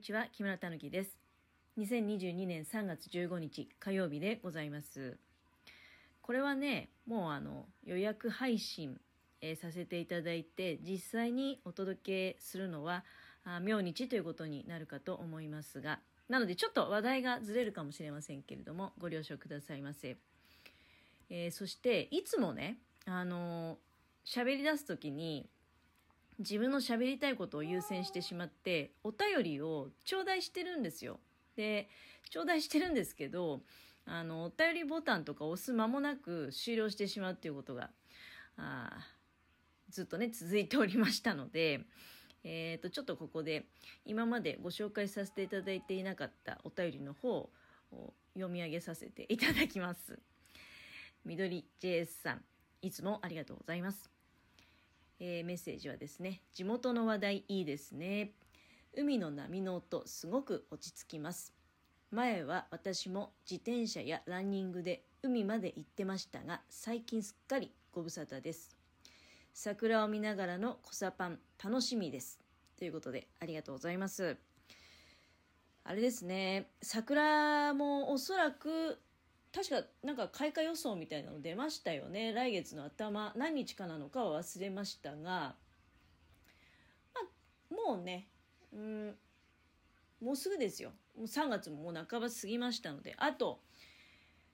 にちは木村たぬきです。2022年3月15日火曜日でございます。これはねもうあの予約配信、えー、させていただいて実際にお届けするのはあ明日ということになるかと思いますがなのでちょっと話題がずれるかもしれませんけれどもご了承くださいませ、えー、そしていつもねあの喋り出す時に自分の喋りたいことを優先してしまってお便りを頂戴してるんですよ。で頂戴してるんですけどあのお便りボタンとか押す間もなく終了してしまうっていうことがあずっとね続いておりましたので、えー、とちょっとここで今までご紹介させていただいていなかったお便りの方を読み上げさせていただきます。緑 JS さんいつもありがとうございます。えー、メッセージはですね、地元の話題いいですね。海の波の音、すごく落ち着きます。前は私も自転車やランニングで海まで行ってましたが、最近すっかりご無沙汰です。桜を見ながらのコサパン、楽しみです。ということで、ありがとうございます。あれですね、桜もおそらく確かなんか開花予想みたいなの出ましたよね。来月の頭何日かなのかは忘れましたが、まあ、もうねうんもうすぐですよ。もう3月ももう半ば過ぎましたのであと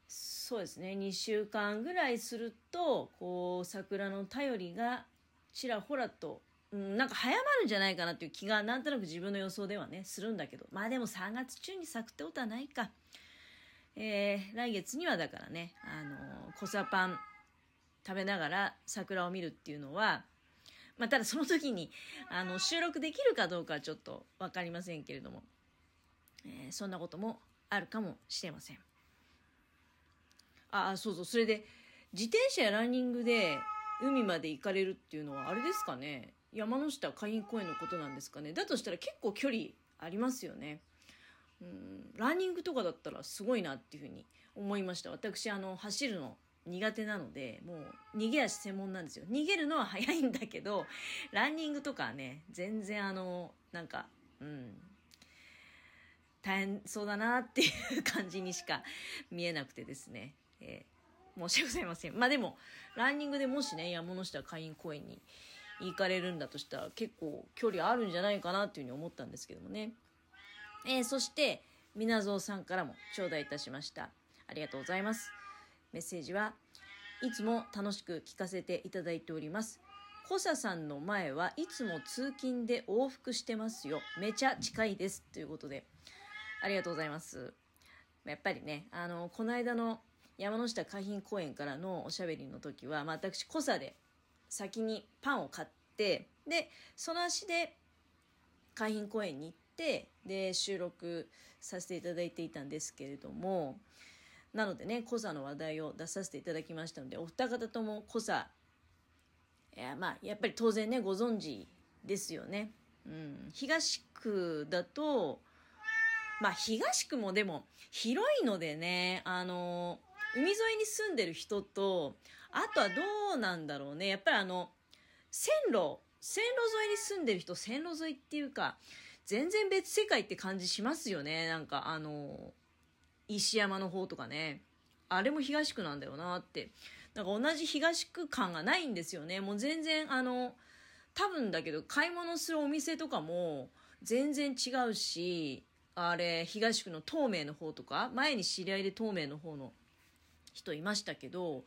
そうですね2週間ぐらいするとこう桜の便りがちらほらと、うん、なんか早まるんじゃないかなっていう気がなんとなく自分の予想ではねするんだけど。まあでも3月中に咲くってことはないか。えー、来月にはだからね、あのー、コサパン食べながら桜を見るっていうのは、まあ、ただその時に、あの、収録できるかどうかはちょっとわかりませんけれども、えー、そんなこともあるかもしれません。ああ、そうそう、それで、自転車やランニングで海まで行かれるっていうのはあれですかね？山の下海浜公園のことなんですかね？だとしたら結構距離ありますよね。うん、ランニングとかだったらすごいなっていうふうに思いました。私、あの、走るの苦手なので、もう逃げ足専門なんですよ。逃げるのは早いんだけど、ランニングとかね、全然あの、なんか、うん、大変そうだなっていう感じにしか見えなくてですね、えー、申し訳ございません。まあでも、ランニングでもしね、山の下会員公園に行かれるんだとしたら結構距離あるんじゃないかなっていうふうに思ったんですけどもね。えー、そして、みなぞうさんからも頂戴いたしました。ありがとうございます。メッセージはいつも楽しく聞かせていただいております。コサさんの前はいつも通勤で往復してますよ。めちゃ近いです。ということで、ありがとうございます。やっぱりね、あの、この間の山の下海浜公園からのおしゃべりの時は、まあ、私、コサで先にパンを買って、で、その足で海浜公園に行って、で、収録させていただいていたんですけれども、なのでね、コザの話題を出させていただきましたので、お二方ともコザ、いや、まあ、やっぱり当然ね、ご存知ですよね。うん、東区だと、まあ、東区もでも広いのでね、あの、海沿いに住んでる人と、あとはどうなんだろうね。やっぱりあの、線路、線路沿いに住んでる人、線路沿いっていうか、全然別世界って感じしますよね。なんかあの、石山の方とかね。あれも東区なんだよなって。なんか同じ東区感がないんですよね。もう全然あの、多分だけど買い物するお店とかも全然違うし、あれ、東区の東名の方とか、前に知り合いで東名の方の人いましたけど、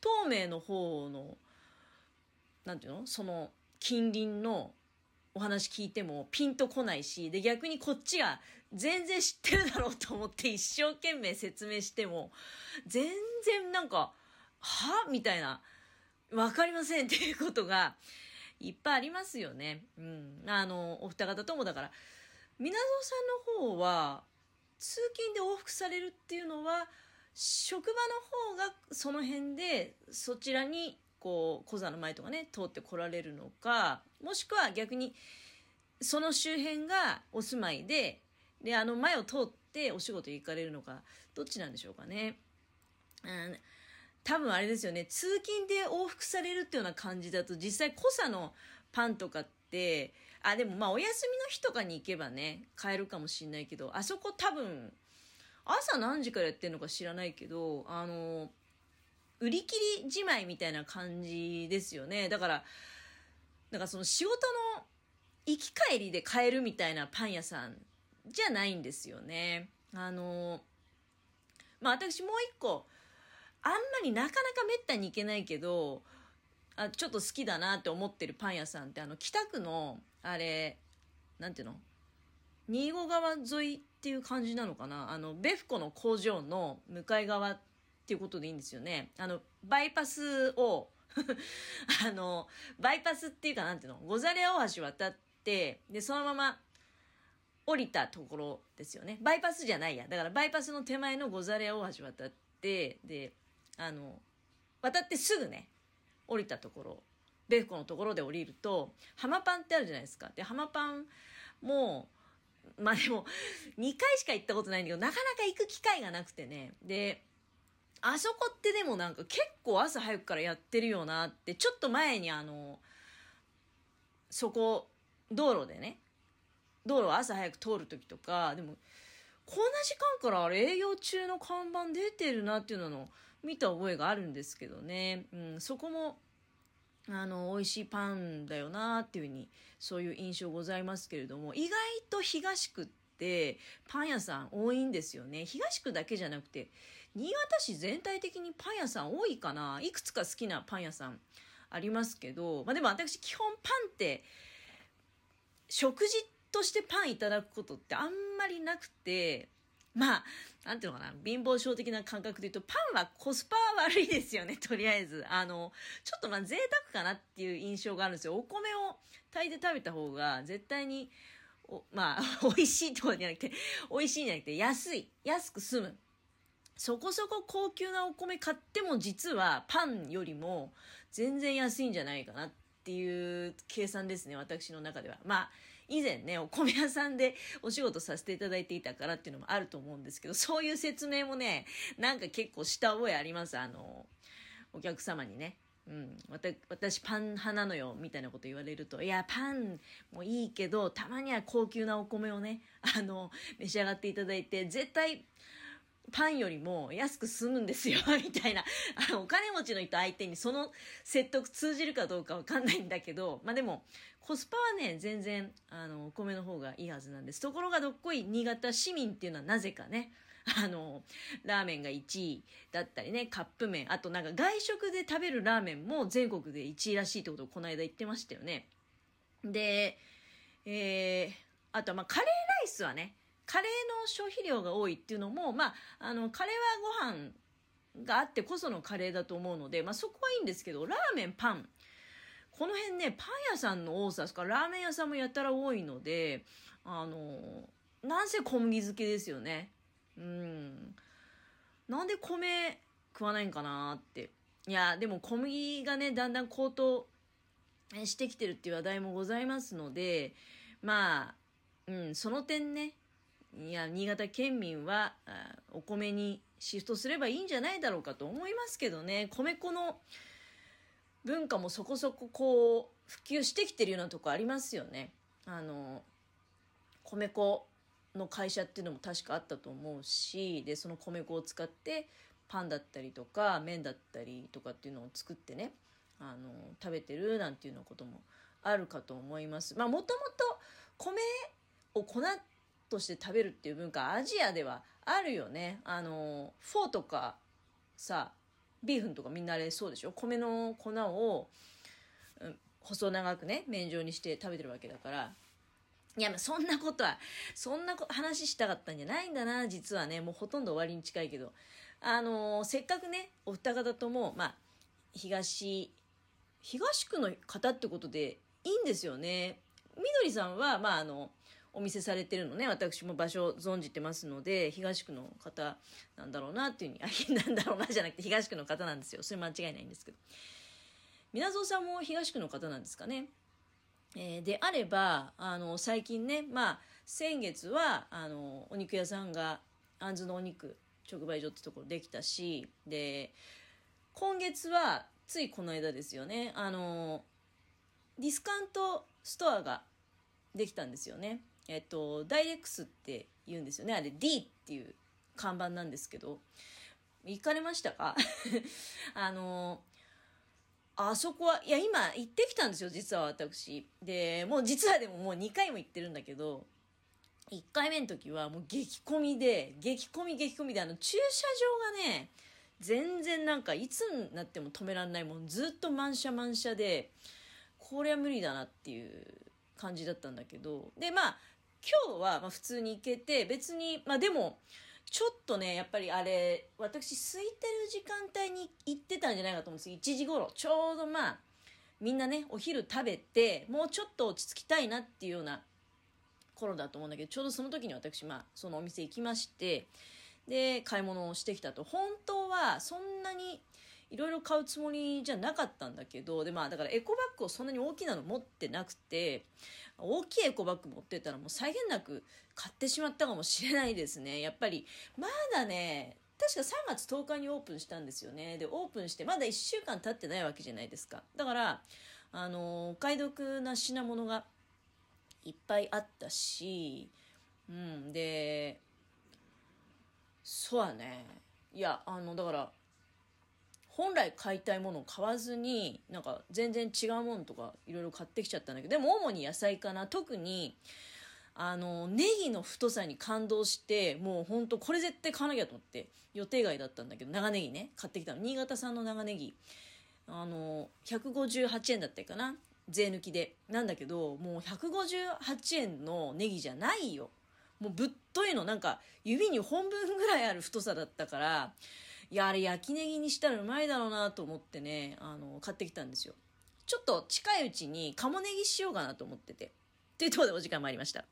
東名の方の、なんていうの？その近隣のお話聞いてもピンとこないし、で逆にこっちが全然知ってるだろうと思って一生懸命説明しても、全然なんか、は？みたいな、わかりません っていうことがいっぱいありますよね。うん。あの、お二方ともだから、皆蔵さんの方は、通勤で往復されるっていうのは、職場の方がその辺でそちらにこう、小座の前とかね、通って来られるのか、もしくは逆に、その周辺がお住まいで、で、あの前を通ってお仕事行かれるのか、どっちなんでしょうかね。うん、多分あれですよね、通勤で往復されるっていうような感じだと、実際濃さのパンとかって、あ、でもまあお休みの日とかに行けばね、買えるかもしんないけど、あそこ多分、朝何時からやってんのか知らないけど、あの、売り切りじまいみたいな感じですよね。だから、なんかその仕事の行き帰りで買えるみたいなパン屋さんじゃないんですよね。あの、まあ私もう一個、あんまりなかなかめったに行けないけど、あちょっと好きだなって思ってるパン屋さんってあの北区のあれなんていうの？新郷川沿いっていう感じなのかな？あのベフコの工場の向かい側っていうことでいいんですよね。あのバイパスを あのバイパスっていうかなんていうの？ゴザレ大橋渡ってでそのまま降りたところですよね。バイパスじゃないや。だからバイパスの手前のゴザレ大橋渡ってであの渡ってすぐね降りたところ。ベフコのところで降りると浜パンってあるじゃないですか。で浜パンもまあでも2回しか行ったことないんだけどなかなか行く機会がなくてね。であそこってでもなんか結構朝早くからやってるよなってちょっと前にあのそこ道路でね道路を朝早く通る時とかでもこんな時間からあれ営業中の看板出てるなっていうのを見た覚えがあるんですけどね、うん、そこもあの美味しいパンだよなっていうふうにそういう印象ございますけれども意外と東区ってパン屋さん多いんですよね。東区だけじゃなくて新潟市全体的にパン屋さん多いかないくつか好きなパン屋さんありますけど、まあ、でも私基本パンって食事としてパンいただくことってあんまりなくてまあ、なんていうのかな、貧乏症的な感覚で言うと、パンはコスパ悪いですよね、とりあえず。あの、ちょっとまあ贅沢かなっていう印象があるんですよ。お米を炊いて食べた方が、絶対に、まあ、美味しいとかじゃなくて、美味しいんじゃなくて、安い。安く済む。そこそこ高級なお米買っても実はパンよりも全然安いんじゃないかなっていう計算ですね、私の中では。まあ、以前ね、お米屋さんでお仕事させていただいていたからっていうのもあると思うんですけど、そういう説明もね、なんか結構した覚えあります。あの、お客様にね。うん、私パン派なのよみたいなこと言われるといやパンもいいけどたまには高級なお米をねあの召し上がっていただいて絶対パンよりも安く済むんですよ みたいな。あのお金持ちの人相手にその説得通じるかどうかわかんないんだけどまあでもコスパはね全然あのお米の方がいいはずなんです。ところがどっこい新潟市民っていうのはなぜかね。あのラーメンが1位だったりねカップ麺。あとなんか外食で食べるラーメンも全国で1位らしいってことをこの間言ってましたよね。でえー、あとはまあカレーライスはねカレーの消費量が多いっていうのもまああのカレーはご飯があってこそのカレーだと思うので、まあ、そこはいいんですけどラーメンパン。この辺ねパン屋さんの多さですか？ラーメン屋さんもやたら多いのであのなんせ小麦漬けですよね。うん。なんで米食わないんかなって。いやでも小麦がねだんだん高騰してきてるっていう話題もございますのでまあうんその点ねいや新潟県民はお米にシフトすればいいんじゃないだろうかと思いますけどね米粉の文化もそこそここう普及してきてるようなとこありますよね。あの米粉の会社っていうのも確かあったと思うしでその米粉を使ってパンだったりとか麺だったりとかっていうのを作ってねあの食べてるなんていうようなこともあるかと思います。まあもともと米を粉として食べるっていう文化アジアではあるよね。あのフォーとかさビーフンとかみんなあれそうでしょ？米の粉を、うん、細長くね麺状にして食べてるわけだから。いやそんなことはそんな話したかったんじゃないんだな実はね。もうほとんど終わりに近いけど。あのー、せっかくねお二方ともまあ東東区の方ってことでいいんですよね。みどりさんはまああのお見せされてるのね。私も場所存じてますので東区の方なんだろうなっていうふうにあなんだろうなじゃなくて東区の方なんですよ。それ間違いないんですけど。皆蔵さんも東区の方なんですかね、えー、であればあの最近ねまあ先月はあのお肉屋さんがあんずのお肉直売所ってところできたしで今月はついこの間ですよねあのディスカウントストアができたんですよね。えっと、ダイレックスって言うんですよね。あれ D っていう看板なんですけど、行かれましたか？あの、あそこは、いや、今行ってきたんですよ、実は私。で、もう実はでももう2回も行ってるんだけど、1回目の時はもう激混みで、激混み激混みで、あの駐車場がね、全然なんかいつになっても止めらんないもん、ずっと満車満車で、これは無理だなっていう感じだったんだけど、で、まあ、今日はま普通に行けて、別に、まあでも、ちょっとね、やっぱりあれ、私、空いてる時間帯に行ってたんじゃないかと思うんです1時頃、ちょうどまあ、みんなね、お昼食べて、もうちょっと落ち着きたいなっていうような頃だと思うんだけど、ちょうどその時に私、まあ、そのお店行きまして、で、買い物をしてきたと。本当は、そんなに、いろいろ買うつもりじゃなかったんだけど、で、まあ、だからエコバッグをそんなに大きなの持ってなくて、大きいエコバッグ持ってたらもう際限なく買ってしまったかもしれないですね。やっぱり、まだね、確か3月10日にオープンしたんですよね。で、オープンしてまだ1週間経ってないわけじゃないですか。だから、あの、お買い得な品物がいっぱいあったし、うん、で、そうはね。いや、あの、だから、本来買いたいものを買わずに、なんか全然違うものとかいろいろ買ってきちゃったんだけど、でも主に野菜かな。特に、あの、ネギの太さに感動して、もうほんとこれ絶対買わなきゃと思って、予定外だったんだけど、長ネギね、買ってきたの。新潟産の長ネギ。あの、158円だったかな。税抜きで。なんだけど、もう158円のネギじゃないよ。もうぶっといの、なんか指に本分ぐらいある太さだったから、いや、あれ焼きネギにしたらうまいだろうなと思ってね、あの、買ってきたんですよ。ちょっと近いうちに鴨ネギしようかなと思ってて。というところでお時間参りました。